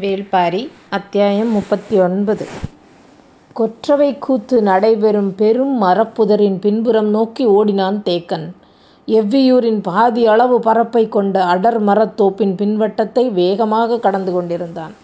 வேள்பாரி அத்தியாயம் முப்பத்தி ஒன்பது கொற்றவை கூத்து நடைபெறும் பெரும் மரப்புதரின் பின்புறம் நோக்கி ஓடினான் தேக்கன். எவ்வியூரின் பாதி அளவு பரப்பை கொண்ட அடர் மரத்தோப்பின் பின்வட்டத்தை வேகமாக கடந்து கொண்டிருந்தான்.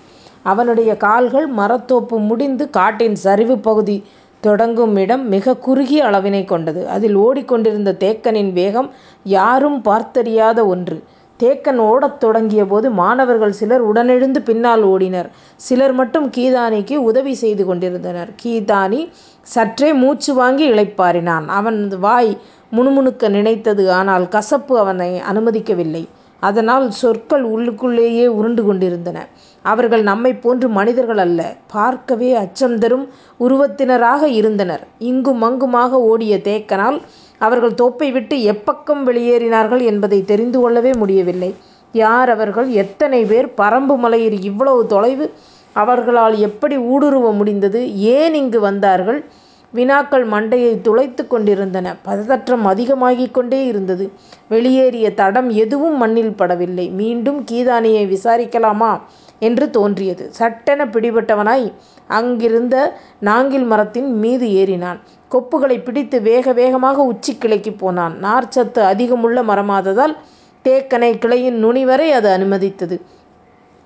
அவனுடைய கால்கள் மரத்தோப்பு முடிந்து காட்டின் சரிவுப் பகுதி தொடங்கும் இடம் மிக குறுகிய அளவினைக் கொண்டது. அதில் ஓடிக்கொண்டிருந்த தேக்கனின் வேகம் யாரும் பார்த்தறியாத ஒன்று. தேக்கன் ஓடத் தொடங்கியபோது மாணவர்கள் சிலர் உடனெழுந்து பின்னால் ஓடினர். சிலர் மட்டும் கீதானிக்கு உதவி செய்து கொண்டிருந்தனர். கீதானி சற்றே மூச்சு வாங்கி இளைப்பாறினான். அவனது வாய் முணுமுணுக்க நினைத்தது. ஆனால் கசப்பு அவனை அனுமதிக்கவில்லை. அதனால் சொற்கள் உள்ளுக்குள்ளேயே உருண்டு கொண்டிருந்தன. அவர்கள் நம்மைப் போன்று மனிதர்கள் அல்ல. பார்க்கவே அச்சம் தரும் உருவத்தினராக இருந்தனர். இங்கும் அங்குமாக ஓடிய தேக்கனால் அவர்கள் தோப்பை விட்டு எப்பக்கம் வெளியேறினார்கள் என்பதை தெரிந்து கொள்ளவே முடியவில்லை. யார் அவர்கள்? எத்தனை பேர்? பறம்பு மலையில் இவ்வளவு தொலைவு அவர்களால் எப்படி ஊடுருவ முடிந்தது? ஏன் இங்கு வந்தார்கள்? வினாக்கள் மண்டையை துளைத்துக் கொண்டிருந்தன. பதற்றம் அதிகமாகிக் கொண்டே இருந்தது. வெளியேறிய தடம் எதுவும் மண்ணில் படவில்லை. மீண்டும் கீதானியை விசாரிக்கலாமா என்று தோன்றியது. சட்டென பிடிபட்டவனாய் அங்கிருந்த நாங்கில் மரத்தின் மீது ஏறினான். கொப்புகளைப் பிடித்து வேக வேகமாக உச்சி கிளைக்குப் போனான். நார்ச்சத்து அதிகமுள்ள மரமாததால் தேக்கனை கிளையின் நுனிவரை அது அனுமதித்தது.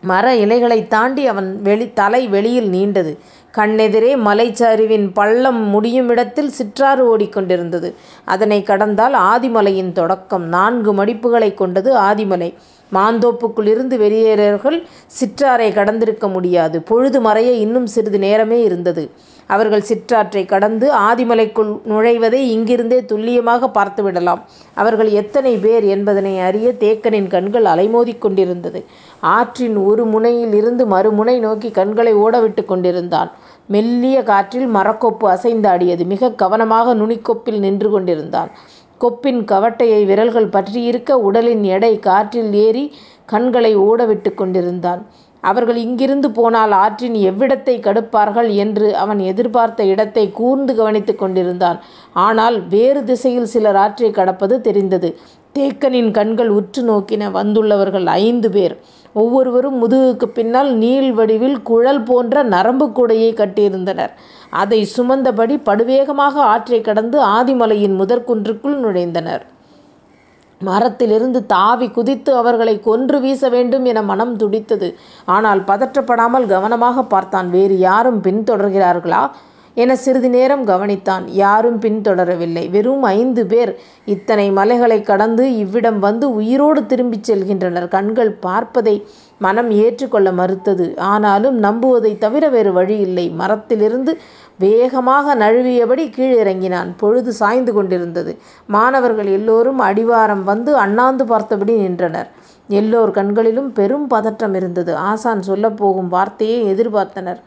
மர இலைகளைத் தாண்டி அவன் வெளி தலை வெளியில் நீண்டது. கண்ணெதிரே மலைச்சரிவின் பள்ளம் முடியும் இடத்தில் சிற்றாறு ஓடிக்கொண்டிருந்தது. அதனை கடந்தால் ஆதிமலையின் தொடக்கம். நான்கு மடிப்புகளைக் கொண்டது ஆதிமலை. மாந்தோப்புக்குள்ளிருந்து வெளியேறியவர்கள் சிற்றாரை கடந்திருக்க முடியாது. பொழுது மறைய இன்னும் சிறிது நேரமே இருந்தது. அவர்கள் சிற்றாற்றைக் கடந்து ஆதிமலைக்குள் நுழைவதை இங்கிருந்தே துல்லியமாகப் பார்த்துவிடலாம். அவர்கள் எத்தனை பேர் என்பதனை அறிய தேக்கனின் கண்கள் அலைமோதிக் கொண்டிருந்தது. ஆற்றின் ஒரு முனையில் இருந்து மறுமுனை நோக்கிக் கண்களை ஓடவிட்டுக் கொண்டிருந்தான். மெல்லிய காற்றில் மரக்கொப்பு அசைந்தாடியது. மிகக் கவனமாக நுனிக்கொப்பில் நின்று கொண்டிருந்தான். கொப்பின் கவட்டையை விரல்கள் பற்றியிருக்க உடலின் எடை காற்றில் ஏறி கண்களை ஓடவிட்டுக் கொண்டிருந்தான். அவர்கள் இங்கிருந்து போனால் ஆற்றின் எவ்விடத்தைக் கடப்பார்கள் என்று அவன் எதிர்பார்த்த இடத்தைக் கூர்ந்து கவனித்துக் கொண்டிருந்தான். ஆனால் வேறு திசையில் சிலர் ஆற்றைக் கடப்பது தெரிந்தது. தேக்கனின் கண்கள் உற்று நோக்கின. வந்துள்ளவர்கள் ஐந்து பேர். ஒவ்வொருவரும் முதுகுக்குப் பின்னால் நீள் வடிவில் குழல் போன்ற நரம்புக் கூடையைக் கட்டியிருந்தனர். அதைச் சுமந்தபடி படுவேகமாக ஆற்றைக் கடந்து ஆதிமலையின் முதற்குன்றுக்குள் நுழைந்தனர். மரத்திலிருந்து தாவிக் குதித்து அவர்களைக் கொன்று வீச வேண்டும் என மனம் துடித்தது. ஆனால் பதற்றப்படாமல் கவனமாகப் பார்த்தான். வேறு யாரும் பின்தொடர்கிறார்களா? என சிறிது நேரம் கவனித்தான். யாரும் பின்தொடரவில்லை. வெறும் ஐந்து பேர் இத்தனை மலைகளைக் கடந்து இவ்விடம் வந்து உயிரோடு திரும்பிச் செல்கின்றனர். கண்கள் பார்ப்பதை மனம் ஏற்றுக்கொள்ள மறுத்தது. ஆனாலும் நம்புவதைத் தவிர வேறு வழியில்லை. மரத்திலிருந்து வேகமாக நழுவியபடி கீழிறங்கினான். பொழுது சாய்ந்து கொண்டிருந்தது. மாணவர்கள் எல்லோரும் அடிவாரம் வந்து அண்ணாந்து பார்த்தபடி நின்றனர். எல்லோர் கண்களிலும் பெரும் பதற்றம் இருந்தது. ஆசான் சொல்லப்போகும் வார்த்தையை எதிர்பார்த்தனர்.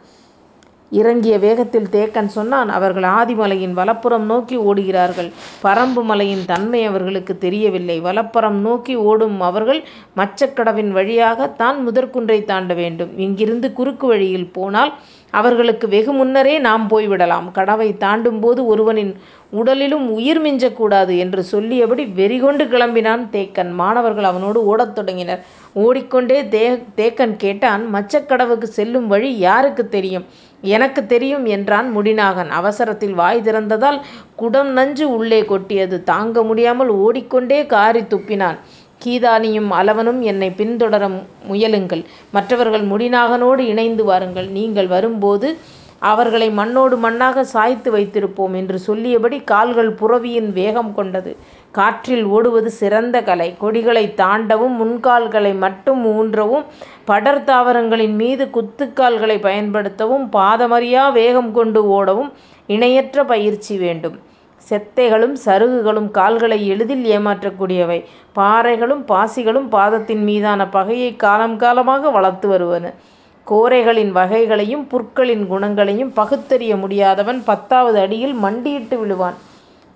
இறங்கிய வேகத்தில் தேக்கன் சொன்னான் அவர்கள் ஆதிமலையின் வலப்புறம் நோக்கி ஓடுகிறார்கள். பரம்பு மலையின் தன்மை அவர்களுக்கு தெரியவில்லை. வலப்புறம் நோக்கி ஓடும் அவர்கள் மச்சக்கடவின் வழியாக தான் முதற்குன்றைத் தாண்ட வேண்டும். இங்கிருந்து குறுக்கு வழியில் போனால் அவர்களுக்கு வெகு முன்னரே நாம் போய்விடலாம். கடவைத் தாண்டும்போது ஒருவனின் உடலிலும் உயிர் மிஞ்சக்கூடாது என்று சொல்லியபடி வெறிகொண்டு கிளம்பினான் தேக்கன். மாணவர்கள் அவனோடு ஓடத் தொடங்கினர். ஓடிக்கொண்டே தே தேக்கன் கேட்டான் மச்சக்கடவுக்கு செல்லும் வழி யாருக்கு தெரியும்? எனக்கு தெரியும் என்றான் முடிநாகன். அவசரத்தில் வாய் திறந்ததால் குடம் நஞ்சு உள்ளே கொட்டியது. தாங்க முடியாமல் ஓடிக்கொண்டே காரி துப்பினான். கீதானியும் அலவனும் என்னைப் பின்தொடர முயலுங்கள். மற்றவர்கள் முடிநாகனோடு இணைந்து வாருங்கள். நீங்கள் வரும்போது அவர்களை மண்ணோடு மண்ணாகச் சாய்த்து வைத்திருப்போம் என்று சொல்லியபடி கால்கள் புரவியின் வேகம் கொண்டது. காற்றில் ஓடுவது சிறந்த கலை. கொடிகளைத் தாண்டவும் முன்கால்களை மட்டும் ஊன்றவும் படர் தாவரங்களின் மீது குத்துக்கால்களைப் பயன்படுத்தவும் பாதமறியா வேகம் கொண்டு ஓடவும் இணையற்ற பயிற்சி வேண்டும். செத்தைகளும் சருகுகளும் கால்களை எளிதில் ஏமாற்றக்கூடியவை. பாறைகளும் பாசிகளும் பாதத்தின் மீதான பகையைக் காலம் காலமாக வளர்த்து வருவன. கோரைகளின் வகைகளையும் புற்களின் குணங்களையும் பகுத்தறிய முடியாதவன் பத்தாவது அடியில் மண்டியிட்டு விழுவான்.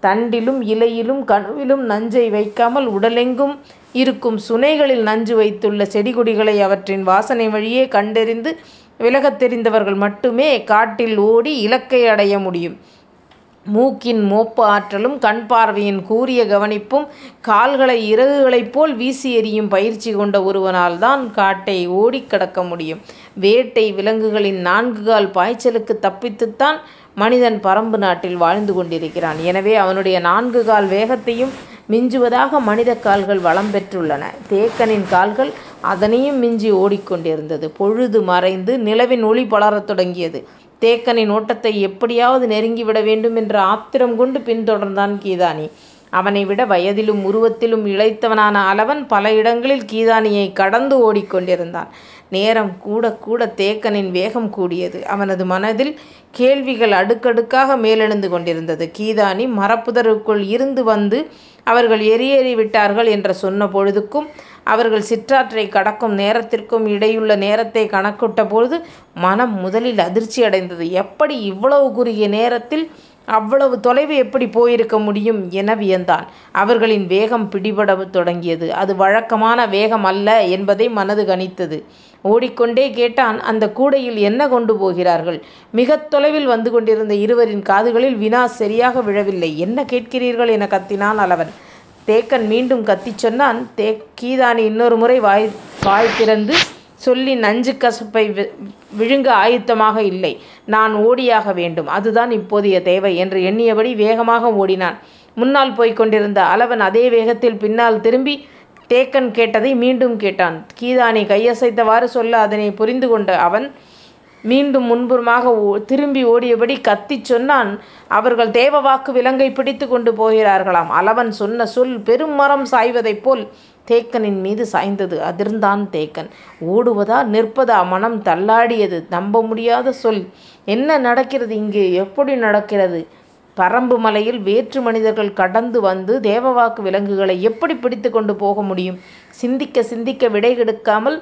தண்டிலும் இலையிலும் கணுவிலும் நஞ்சை வைக்காமல் உடலெங்கும் இருக்கும் சுனைகளில் நஞ்சு வைத்துள்ள செடி கொடிகளை அவற்றின் வாசனை வழியே கண்டறிந்து விலகத் தெரிந்தவர்கள் மட்டுமே காட்டில் ஓடி இலக்கை அடைய முடியும். மூக்கின் மோப்ப ஆற்றலும் கண் பார்வையின் கூரிய கவனிப்பும் கால்களை இறகுகளைப் போல் வீசி எறியும் பயிற்சி கொண்ட ஒருவனால் தான் காட்டை ஓடிக் கடக்க முடியும். வேட்டை விலங்குகளின் நான்கு கால் பாய்ச்சலுக்கு தப்பித்துத்தான் மனிதன் பரம்பு நாட்டில் வாழ்ந்து கொண்டிருக்கிறான். எனவே அவனுடைய நான்கு கால் வேகத்தையும் மிஞ்சுவதாக மனிதக் கால்கள் வளம் பெற்றுள்ளன. தேக்கனின் கால்கள் அதனையும் மிஞ்சி ஓடிக்கொண்டிருந்தது. பொழுது மறைந்து நிலவின் ஒளி படரத் தொடங்கியது. தேக்கனின் ஓட்டத்தை எப்படியாவது நெருங்கிவிட வேண்டும் என்ற ஆத்திரம் கொண்டு பின்தொடர்ந்தான் கீதானி. அவனைவிட வயதிலும் உருவத்திலும் இளைத்தவனான அளவன் பல இடங்களில் கீதானியைக் கடந்து ஓடிக்கொண்டிருந்தான். நேரம் கூடக் கூட தேக்கனின் வேகம் கூடியது. அவனது மனதில் கேள்விகள் அடுக்கடுக்காக மேலெழுந்து கொண்டிருந்தது. கீதானி மரப்புதருக்குள் இருந்து வந்து அவர்கள் வெளியேறிவிட்டார்கள் என்று சொன்ன பொழுதுக்கும் அவர்கள் சிற்றாற்றைக் கடக்கும் நேரத்திற்கும் இடையுள்ள நேரத்தைக் கணக்கிட்டபோது மனம் முதலில் அதிர்ச்சியடைந்தது. எப்படி இவ்வளவு குறுகிய நேரத்தில் அவ்வளவு தொலைவு எப்படிப் போயிருக்க முடியும் என வியந்தான். அவர்களின் வேகம் பிடிபடத் தொடங்கியது. அது வழக்கமான வேகம் அல்ல என்பதை மனது கணித்தது. ஓடிக்கொண்டே கேட்டான் அந்தக் கூடையில் என்ன கொண்டு போகிறார்கள்? மிகத் தொலைவில் வந்து கொண்டிருந்த இருவரின் காதுகளில் வினா சரியாக விழவில்லை. என்ன கேட்கிறீர்கள்? என கத்தினான் அளவன். தேக்கன் மீண்டும் கத்திச் சொன்னான். கீதானி இன்னொரு முறை வாய் வாய் திறந்து சொல்லி நஞ்சு கசப்பை விழுங்க ஆயத்தமாக இல்லை. நான் ஓடியாக வேண்டும். அதுதான் இப்போதைய தேவை என்று எண்ணியபடி வேகமாக ஓடினான். முன்னால் போய்க் கொண்டிருந்த அளவன் அதே வேகத்தில் பின்னால் திரும்பி தேக்கன் கேட்டதை மீண்டும் கேட்டான். கீதானி கையசைத்தவாறு சொல்ல அதனைப் புரிந்து கொண்ட அவன் மீண்டும் முன்புறமாக திரும்பி ஓடியபடி கத்திச் சொன்னான் அவர்கள் தேவவாக்கு விலங்கைப் பிடித்துக் கொண்டு போகிறார்களாம். அளவன் சொன்ன சொல் பெரும் மரம் சாய்வதைப் போல் தேக்கனின் மீது சாய்ந்தது. அதிர்ந்தான் தேக்கன். ஓடுவதா நிற்பதா? மனம் தள்ளாடியது. நம்ப முடியாத சொல். என்ன நடக்கிறது இங்கே எப்படி நடக்கிறது? பரம்பு மலையில் வேற்று மனிதர்கள் கடந்து வந்து தேவவாக்கு விலங்குகளை எப்படி பிடித்து கொண்டு போக முடியும்? சிந்திக்க சிந்திக்க விடை கெடுக்காமல்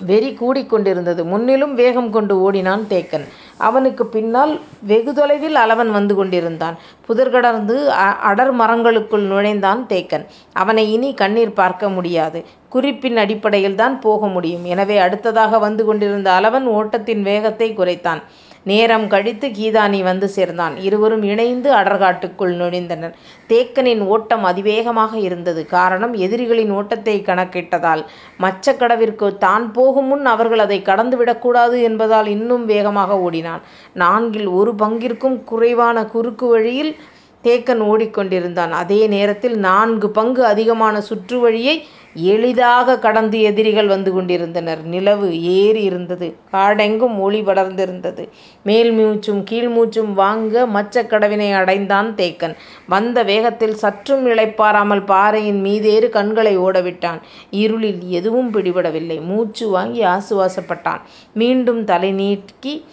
வெறி கூடிக்கொண்டிருந்தது முன்னிலும் வேகம் கொண்டு ஓடினான் தேக்கன். அவனுக்குப் பின்னால் வெகு தொலைவில் அளவன் வந்து கொண்டிருந்தான். புதர் கடந்து அடர் மரங்களுக்குள் நுழைந்தான் தேக்கன். அவனை இனி கண்ணீர் பார்க்க முடியாது. குறிப்பின் அடிப்படையில் தான் போக முடியும். எனவே அடுத்ததாக வந்து கொண்டிருந்த அளவன் ஓட்டத்தின் வேகத்தை குறைத்தான். நேரம் கழித்து கீதானி வந்து சேர்ந்தான். இருவரும் இணைந்து அடர்காட்டுக்குள் நுழைந்தனர். தேக்கனின் ஓட்டம் அதிவேகமாக இருந்தது. காரணம் எதிரிகளின் ஓட்டத்தைக் கணக்கிட்டதால். மச்சக்கடவிற்குத் தான் போகும் முன் அவர்கள் அதைக் கடந்துவிடக்கூடாது என்பதால் இன்னும் வேகமாக ஓடினான். நான்கில் ஒரு பங்கிற்கும் குறைவான குறுக்கு வழியில் தேக்கன் ஓடிக்கொண்டிருந்தான். அதே நேரத்தில் நான்கு பங்கு அதிகமான சுற்று வழியை எளிதாக கடந்து எதிரிகள் வந்து கொண்டிருந்தனர். நிலவு ஏறி இருந்தது காடெங்கும் ஒளி படர்ந்திருந்தது. மேல் மூச்சும் கீழ் மூச்சும் வாங்க மச்சக்கடவினை அடைந்தான் தேக்கன். வந்த வேகத்தில் சற்றும் இளைப்பாறாமல் பாறையின் மீதேறி கண்களை ஓடவிட்டான். இருளில் எதுவும் பிடிபடவில்லை. மூச்சு வாங்கி ஆசுவாசப்பட்டான். மீண்டும் தலை நீக்கி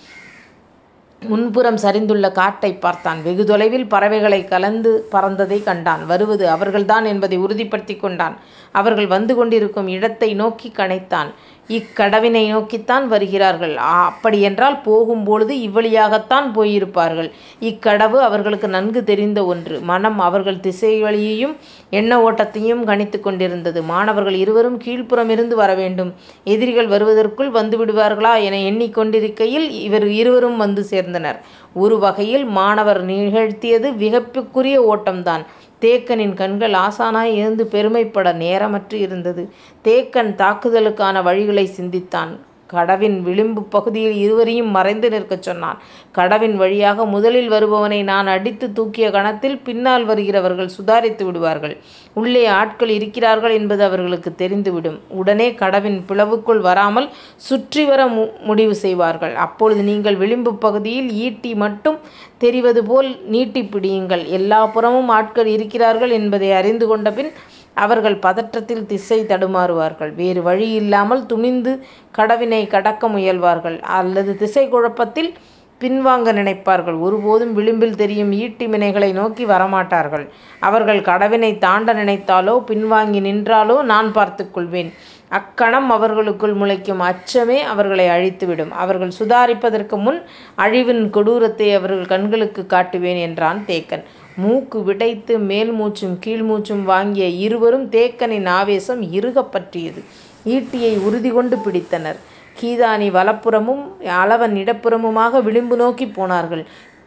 முன்புறம் சரிந்துள்ள காட்டைப் பார்த்தான். வெகு தொலைவில் பறவைகளை கலந்து பறந்ததைக் கண்டான். வருவது அவர்கள்தான் என்பதை உறுதிப்படுத்திக் கொண்டான். அவர்கள் வந்து கொண்டிருக்கும் இடத்தை நோக்கிக் கனைத்தான் இக்கடவினை நோக்கித்தான் வருகிறார்கள். அப்படியென்றால் போகும் பொழுது இவ்வழியாகத்தான் போயிருப்பார்கள். இக்கடவு அவர்களுக்கு நன்கு தெரிந்த ஒன்று. மனம் அவர்கள் திசைகளையும் எண்ண ஓட்டத்தையும் கணித்துக் கொண்டிருந்தது. மாணவர்கள் இருவரும் கீழ்ப்புறமிருந்து வரவேண்டும். எதிரிகள் வருவதற்குள் வந்துவிடுவார்களா என எண்ணிக் கொண்டிருக்கையில் இருவரும் வந்து சேர்ந்தனர். ஒரு வகையில் மாணவர் நிகழ்த்தியது வியப்புக்குரிய ஓட்டம்தான். தேக்கனின் கண்கள் ஆசானாய் இருந்து பெருமைப்பட நேரமற்று இருந்தது. தேக்கன் தாக்குதலுக்கான வழிகளைச் சிந்தித்தான். கடவின் விளிம்பு பகுதியில் இருவரையும் மறைந்து நிற்கச் சொன்னான். கடவின் வழியாக முதலில் வருபவனை நான் அடித்துத் தூக்கிய கணத்தில் பின்னால் வருகிறவர்கள் சுதாரித்து விடுவார்கள். உள்ளே ஆட்கள் இருக்கிறார்கள் என்பது அவர்களுக்குத் தெரிந்துவிடும். உடனே கடவின் பிளவுக்குள் வராமல் சுற்றி வர முடிவு செய்வார்கள். அப்பொழுது நீங்கள் விளிம்புப் பகுதியில் ஈட்டி மட்டும் தெரிவது போல் நீட்டிப் பிடியுங்கள். எல்லாப் புறமும் ஆட்கள் இருக்கிறார்கள் என்பதை அறிந்து கொண்டபின் அவர்கள் பதற்றத்தில் திசை தடுமாறுவார்கள். வேறு வழியில்லாமல் துணிந்து கடவினை கடக்க முயல்வார்கள். அல்லது திசை குழப்பத்தில் பின்வாங்க நினைப்பார்கள். ஒருபோதும் விளிம்பில் தெரியும் ஈட்டி மினைகளை நோக்கி வரமாட்டார்கள். அவர்கள் கடவினை தாண்ட நினைத்தாலோ பின்வாங்கி நின்றாலோ நான் பார்த்துக்கொள்வேன் அக்கணம் அவர்களுக்குள் முளைக்கும் அச்சமே அவர்களை அழித்துவிடும். அவர்கள் சுதாரிப்பதற்கு முன் அழிவின் கொடூரத்தை அவர்கள் கண்களுக்கு காட்டுவேன் என்றான் தேக்கன். மூக்கு விடைத்து மேல் மூச்சும் கீழ் மூச்சும் வாங்கிய இருவரும் தேக்கனின் ஆவேசம் இறுகப் பற்றியது. ஈட்டியை உறுதி கொண்டு பிடித்தனர். கீதானி வலப்புறமும் அளவன் இடப்புறமுமாக விளிம்பு நோக்கிப் போனார்கள்.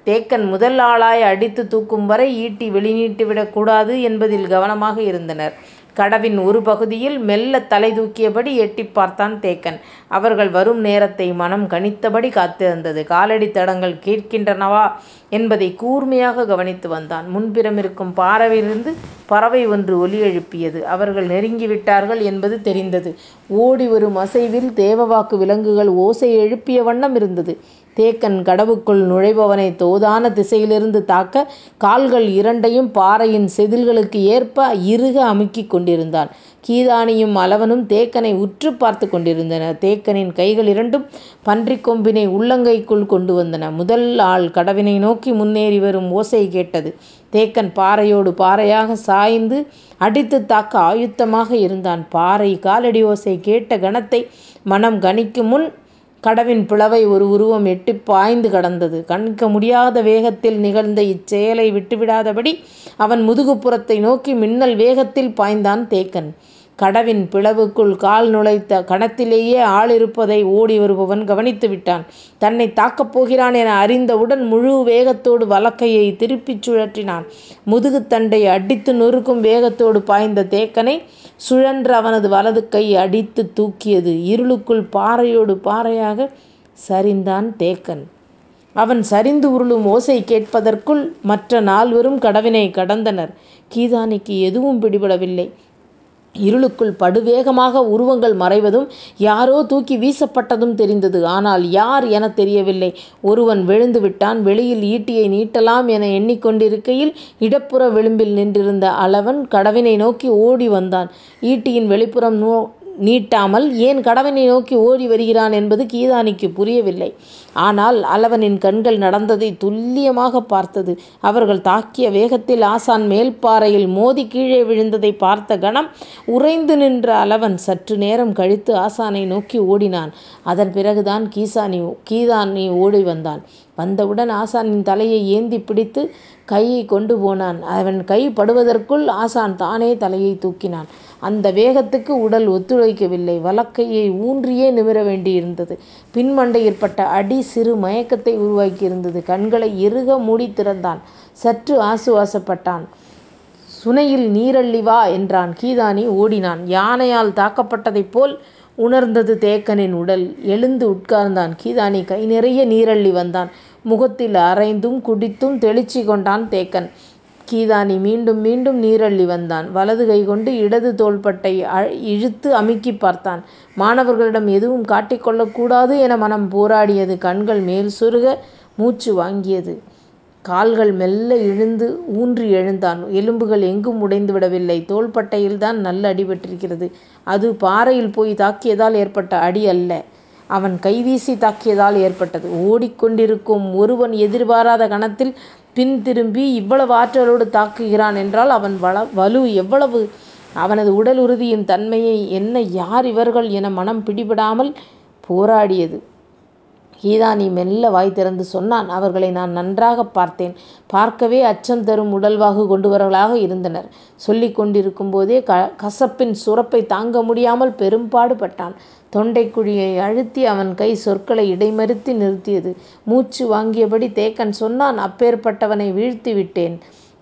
தேக்கன் முதல் ஆளாய் அடித்து தூக்கும் வரை ஈட்டி வெளிநீட்டிவிடக் கூடாது என்பதில் கவனமாக இருந்தனர். கடவின் ஒரு பகுதியில் மெல்லத் தலை தூக்கியபடி எட்டிப் பார்த்தான் தேக்கன். அவர்கள் வரும் நேரத்தை மனம் கணித்தபடி காத்திருந்தது. காலடித் தடங்கள் கேட்கின்றனவா என்பதைக் கூர்மையாக கவனித்து வந்தான். முன்புறமிருக்கும் பாறையிலிருந்து பறவை ஒன்று ஒலி எழுப்பியது. அவர்கள் நெருங்கிவிட்டார்கள் என்பது தெரிந்தது. ஓடிவரும் அசைவில் தேவவாக்கு விலங்குகள் ஓசை எழுப்பிய வண்ணம் இருந்தது. தேக்கன் கடவுக்குள் நுழைபவனைத் தோதான திசையிலிருந்து தாக்க, கால்கள் இரண்டையும் பாறையின் செதில்களுக்கு ஏற்ப இறுக அமுக்கிக் கொண்டிருந்தான். கீதானியும் அளவனும் தேக்கனை உற்றுப் பார்த்துக் கொண்டிருந்தனர். தேக்கனின் கைகள் இரண்டும் பன்றிக் கொம்பினை உள்ளங்கைக்குள் கொண்டு வந்தன. முதல் ஆள் கடவினை நோக்கி முன்னேறி வரும் ஓசை கேட்டது. தேக்கன் பாறையோடு பாறையாகச் சாய்ந்து அடித்துத் தாக்க ஆயத்தமாக இருந்தான். பாறை காலடி ஓசை கேட்ட கணத்தை மனம் கணிக்குமுன் கடவின் பிளவை ஒரு உருவம் எட்டிப் பாய்ந்து கடந்தது. கண்க முடியாத வேகத்தில் நிகழ்ந்த இச்செயலை விட்டுவிடாதபடி அவன் முதுகுப்புறத்தை நோக்கி மின்னல் வேகத்தில் பாய்ந்தான் தேக்கன். கடவின் பிளவுக்குள் கால் நுழைத்த கணத்திலேயே ஆள் இருப்பதை ஓடி வருபவன் கவனித்து விட்டான் தன்னை தாக்கப் போகிறான் என அறிந்தவுடன் முழு வேகத்தோடு வலக்கையை திருப்பிச் சுழற்றினான். முதுகுத்தண்டை அடித்து நொறுக்கும் வேகத்தோடு பாய்ந்த தேக்கனை சுழன்று அவனது வலது கை அடித்துத் தூக்கியது. இருளுக்குள் பாறையோடு பாறையாக சரிந்தான் தேக்கன். அவன் சரிந்து உருளும் ஓசை கேட்பதற்குள் மற்ற நால்வரும் கடவினை கடந்தனர். கீதானிக்கு எதுவும் பிடிபடவில்லை. இருளுக்குள் படுவேகமாக உருவங்கள் மறைவதும் யாரோ தூக்கி வீசப்பட்டதும் தெரிந்தது. ஆனால் யார் எனத் தெரியவில்லை. ஒருவன் விழுந்து விட்டான் வெளியில் ஈட்டியை நீட்டலாம் என எண்ணிக் கொண்டிருக்கையில் இடப்புற விளிம்பில் நின்றிருந்த அளவன் கடவினை நோக்கி ஓடி வந்தான். ஈட்டியின் வெளிப்புறம் நோ நீட்டாமல் ஏன் கடவனை நோக்கி ஓடி வருகிறான் என்பது கீதானிக்கு புரியவில்லை. ஆனால் அளவனின் கண்கள் நடந்ததை துல்லியமாகப் பார்த்தது. அவர்கள் தாக்கிய வேகத்தில் ஆசான் மேல்பாறையில் மோதி கீழே விழுந்ததைப் பார்த்த கணம் உறைந்து நின்ற அளவன் சற்று நேரம் கழித்து ஆசானை நோக்கி ஓடினான். அதன் பிறகுதான் கீசானி கீதானி ஓடி வந்தான். வந்தவுடன் ஆசானின் தலையை ஏந்திப் பிடித்து கையை கொண்டு போனான். அவன் கை படுவதற்குள் ஆசான் தானே தலையை தூக்கினான். அந்த வேகத்துக்கு உடல் ஒத்துழைக்கவில்லை. வலக்கையை ஊன்றியே நிமிர வேண்டியிருந்தது. பின்மண்டையில் பட்ட அடி சிறு மயக்கத்தை உருவாக்கியிருந்தது. கண்களை இறுக மூடி திறந்தான். சற்று ஆசுவாசப்பட்டான். சுனையில் நீரள்ளி வா என்றான். கீதானி ஓடினான். யானையால் தாக்கப்பட்டதைப் போல் உணர்ந்தது தேக்கனின் உடல். எழுந்து உட்கார்ந்தான். கீதானி கை நிறைய நீரள்ளி வந்தான். முகத்தில் அரைந்தும் குடித்தும் தெளிச்சி கொண்டான் தேக்கன். கீதானி மீண்டும் மீண்டும் நீரள்ளி வந்தான். வலது கைகொண்டு இடது தோள்பட்டை இழுத்து அமுக்கிப் பார்த்தான். மாணவர்களிடம் எதுவும் காட்டிக் கொள்ளக் கூடாது என மனம் போராடியது. கண்கள் மேல் சொருக மூச்சு வாங்கியது. கால்கள் மெல்ல இழுந்து ஊன்றி எழுந்தான். எலும்புகள் எங்கும் உடைந்து விடவில்லை. தோள்பட்டையில்தான் நல்ல அடிபட்டிருக்கிறது. அது பாறையில் போய் தாக்கியதால் ஏற்பட்ட அடி அல்ல. அவன் கைவீசி தாக்கியதால் ஏற்பட்டது. ஓடிக்கொண்டிருக்கும் ஒருவன் எதிர்பாராத கணத்தில் பின் திரும்பி இவ்வளவு ஆற்றலோடு தாக்குகிறான் என்றால் அவன் வலு எவ்வளவு? அவனது உடல் உறுதியின் தன்மையை என்ன யார் இவர்கள் என மனம் பிடிபடாமல் போராடியது. கீதானி மெல்ல வாய் திறந்து சொன்னான். அவர்களை நான் நன்றாகப் பார்த்தேன். பார்க்கவே அச்சம் தரும் உடல்வாகு கொண்டவர்களாக இருந்தனர். சொல்லிக் கொண்டிருக்கும்போதே கசப்பின் சுரப்பைத் தாங்க முடியாமல் பெரும்பாடு பட்டான். தொண்டைக்குழியை அழுத்தி அவன் கை சொற்களை இடைமறித்து நிறுத்தியது. மூச்சு வாங்கியபடி தேக்கன் சொன்னான் அப்பேற்பட்டவனை வீழ்த்தி விட்டேன்.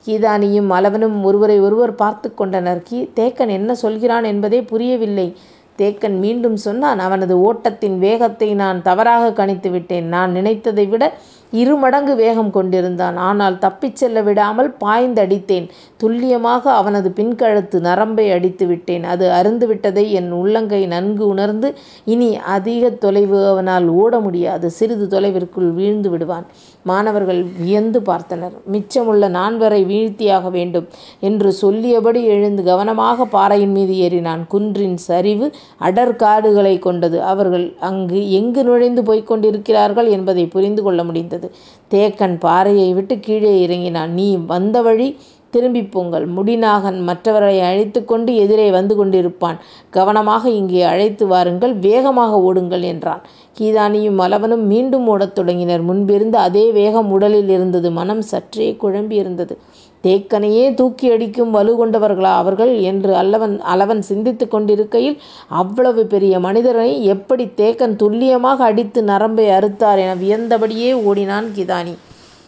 கீதானியும் அளவனும் ஒருவரை ஒருவர் பார்த்துக் கொண்டனர். தேக்கன் என்ன சொல்கிறான் என்பதே புரியவில்லை. தேக்கன் மீண்டும் சொன்னான் அவனது ஓட்டத்தின் வேகத்தை நான் தவறாகக் கணித்துவிட்டேன். நான் நினைத்ததை விட இருமடங்கு வேகம் கொண்டிருந்தான். ஆனால் தப்பிச் செல்ல விடாமல் பாய்ந்தடித்தேன். துல்லியமாக அவனது பின்கழுத்து நரம்பை அடித்து விட்டேன் அது அறுந்துவிட்டதை என் உள்ளங்கை நன்கு உணர்ந்து இனி அதிக தொலைவு அவனால் ஓட முடியாது. சிறிது தொலைவிற்குள் வீழ்ந்து விடுவான். மாணவர்கள் வியந்து பார்த்தனர். மிச்சமுள்ள நால்வரை வீழ்த்தியாக வேண்டும் என்று சொல்லியபடி எழுந்து கவனமாக பாறையின் மீது ஏறினான். குன்றின் சரிவு அடர் காடுகளைக் கொண்டது. அவர்கள் அங்கு எங்கு நுழைந்து போய்க் கொண்டிருக்கிறார்கள் என்பதை புரிந்து கொள்ள முடிந்தது. தேக்கன் பாறையை விட்டு கீழே இறங்கினான். நீ வந்த வழி திரும்பிப் போங்கள். முடிநாகன் மற்றவர்களை அழைத்து கொண்டு எதிரே வந்து கொண்டிருப்பான். கவனமாக இங்கே அழைத்து வாருங்கள். வேகமாக ஓடுங்கள் என்றான். கீதானியும் அளவனும் மீண்டும் ஓடத் தொடங்கினர். முன்பிருந்த அதே வேகம் உடலில் இருந்தது. மனம் சற்றே குழம்பியிருந்தது. தேக்கனையே தூக்கி அடிக்கும் வலு கொண்டவர்களா அவர்கள் என்று அளவன் சிந்தித்துக் கொண்டிருக்கையில் அவ்வளவு பெரிய மனிதனை எப்படி தேக்கன் துல்லியமாக அடித்து நரம்பை அறுத்தார் என வியந்தபடியே ஓடினான் கிதானி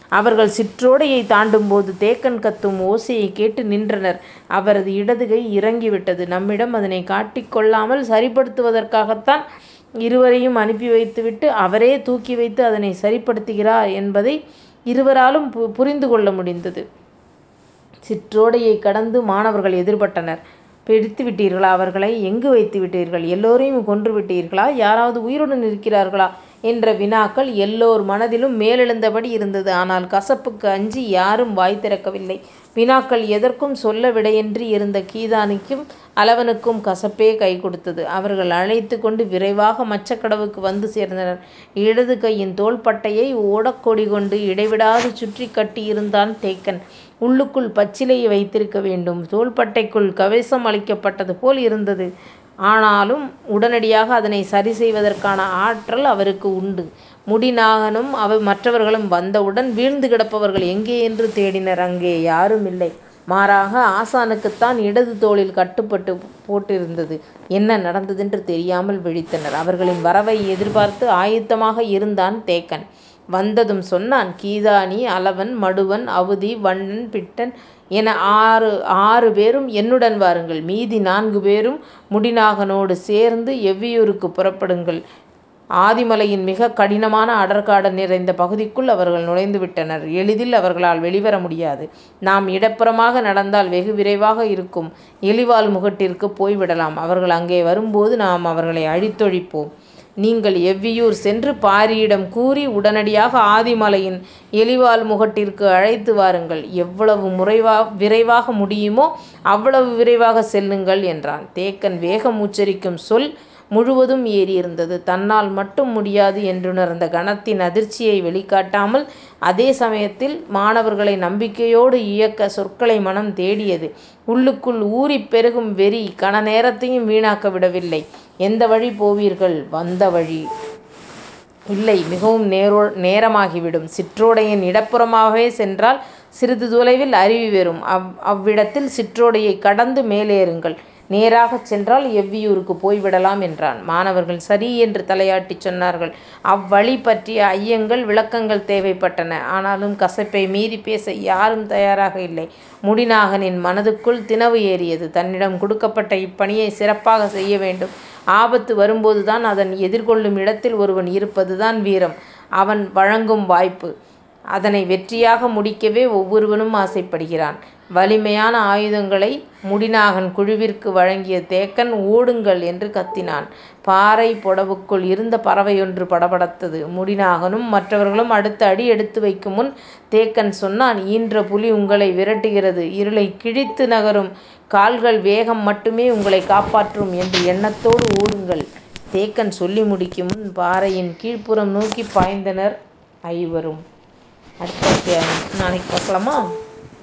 அவர்கள் சிற்றோடையை தாண்டும்போது தேக்கன் கத்தும் ஓசையைக் கேட்டு நின்றனர். அவரது இடதுகை இறங்கிவிட்டது. நம்மிடம் அதனைக் காட்டிக் கொள்ளாமல் சரிப்படுத்துவதற்காகத்தான் இருவரையும் அனுப்பி வைத்துவிட்டு அவரே தூக்கி வைத்து அதனை சரிப்படுத்துகிறார் என்பதை இருவராலும் பு புரிந்து கொள்ள முடிந்தது. சிற்றோடையை கடந்து மாணவர்கள் எதிர்பட்டனர். பிடித்துவிட்டீர்களா அவர்களை? எங்கு வைத்து விட்டீர்கள் எல்லோரையும் கொன்று விட்டீர்களா யாராவது உயிருடன் இருக்கிறார்களா? என்ற வினாக்கள் எல்லோர் மனதிலும் மேலெழுந்தபடி இருந்தது. ஆனால் கசப்புக்கு அஞ்சி யாரும் வாய் திறக்கவில்லை. வினாக்கள் எதற்கும் சொல்ல விடையின்றி இருந்த கீதானிக்கும் அளவனுக்கும் கசப்பே கைகொடுத்தது. அவர்கள் அழைத்துக் கொண்டு விரைவாக மச்சக்கடவுக்கு வந்து சேர்ந்தனர். இடது கையின் தோள்பட்டையை ஓடக்கொடி கொண்டு இடைவிடாது சுற்றிக் கட்டியிருந்தான் தேக்கன். உள்ளுக்குள் பச்சிலையை வைத்திருக்க வேண்டும். தோள்பட்டைக்குள் கவசம் அளிக்கப்பட்டது போல் இருந்தது. ஆனாலும் உடனடியாக அதனை சரி செய்வதற்கான ஆற்றல் அவருக்கு உண்டு. முடிநாகனும் மற்றவர்களும் வந்தவுடன் வீழ்ந்து கிடப்பவர்கள் எங்கே என்று தேடினர். அங்கே யாரும் இல்லை மாறாக ஆசானுக்குத்தான் இடது தோளில் கட்டுப்பட்டு போட்டிருந்தது. என்ன நடந்ததென்று தெரியாமல் விழித்தனர். அவர்களின் வரவை எதிர்பார்த்து ஆயத்தமாக இருந்தான் தேக்கன். வந்ததும் சொன்னான் கீதானி அளவன் மடுவன் அவதி வண்ணன் பிட்டன் என ஆறு ஆறு பேரும் என்னுடன் வாருங்கள். மீதி நான்கு பேரும் முடிநாகனோடு சேர்ந்து எவ்வியூருக்குப் புறப்படுங்கள். ஆதிமலையின் மிக கடினமான அடர்காடு நிறைந்த பகுதிக்குள் அவர்கள் நுழைந்துவிட்டனர். எளிதில் அவர்களால் வெளிவர முடியாது. நாம் இடப்புறமாக நடந்தால் வெகு விரைவாக இருக்கும் எலிவால் முகட்டிற்கு போய்விடலாம். அவர்கள் அங்கே வரும்போது நாம் அவர்களை அழித்தொழிப்போம். நீங்கள் எவ்வியூர் சென்று பாரியிடம் கூறி உடனடியாக ஆதிமலையின் எலிவால் முகட்டிற்கு அழைத்து வாருங்கள். எவ்வளவு முறைவா விரைவாக முடியுமோ அவ்வளவு விரைவாக செல்லுங்கள் என்றான். தேக்கன் வேகம் உச்சரிக்கும் சொல் முழுவதும் ஏறியிருந்தது. தன்னால் மட்டும் முடியாது என்றுணர்ந்த கணத்தின் அதிர்ச்சியை வெளிக்காட்டாமல் அதே சமயத்தில் மாணவர்களை நம்பிக்கையோடு இயக்க சொற்களை மனம் தேடியது. உள்ளுக்குள் ஊறிப் பெருகும் வெறி கண நேரத்தையும் வீணாக்க விடவில்லை. எந்த வழி போவீர்கள்? வந்த வழி. இல்லை மிகவும் நேரமாகிவிடும். சிற்றோடையின் இடப்புறமாகவே சென்றால் சிறிது தொலைவில் அருவி வரும். அவ்விடத்தில் சிற்றோடையைக் கடந்து மேலேறுங்கள். நேராகச் சென்றால் எவ்வியூருக்கு போய்விடலாம் என்றான். மாணவர்கள் சரி என்று தலையாட்டிச் சொன்னார்கள். அவ்வழி பற்றிய ஐயங்கள் விளக்கங்கள் தேவைப்பட்டன. ஆனாலும் கசப்பை மீறிப் பேச யாரும் தயாராக இல்லை. முடிநாகனின் மனதுக்குள் தினவு ஏறியது. தன்னிடம் கொடுக்கப்பட்ட இப்பணியைச் சிறப்பாகச் செய்ய வேண்டும். ஆபத்து வரும்போதுதான் அதனை எதிர்கொள்ளும் இடத்தில் ஒருவன் இருப்பதுதான் வீரம். அவன் வழங்கும் வாய்ப்பு. அதனை வெற்றியாக முடிக்கவே ஒவ்வொருவனும் ஆசைப்படுகிறான். வலிமையான ஆயுதங்களை முடிநாகன் குழுவிற்கு வழங்கிய தேக்கன் ஓடுங்கள் என்று கத்தினான். பாறைப் பொடவுக்குள் இருந்த பறவையொன்று படபடத்தது. முடிநாகனும் மற்றவர்களும் அடுத்த அடி எடுத்து வைக்குமுன் தேக்கன் சொன்னான் ஈன்ற புலி உங்களை விரட்டுகிறது. இருளைக் கிழித்து நகரும் கால்கள் வேகம் மட்டுமே உங்களைக் காப்பாற்றும் என்ற எண்ணத்தோடு ஓடுங்கள். தேக்கன் சொல்லி முடிக்குமுன் பாறையின் கீழ்ப்புறம் நோக்கிப் பாய்ந்தனர் ஐவரும். அடுத்த நாளைக்கு பார்க்கலாமா?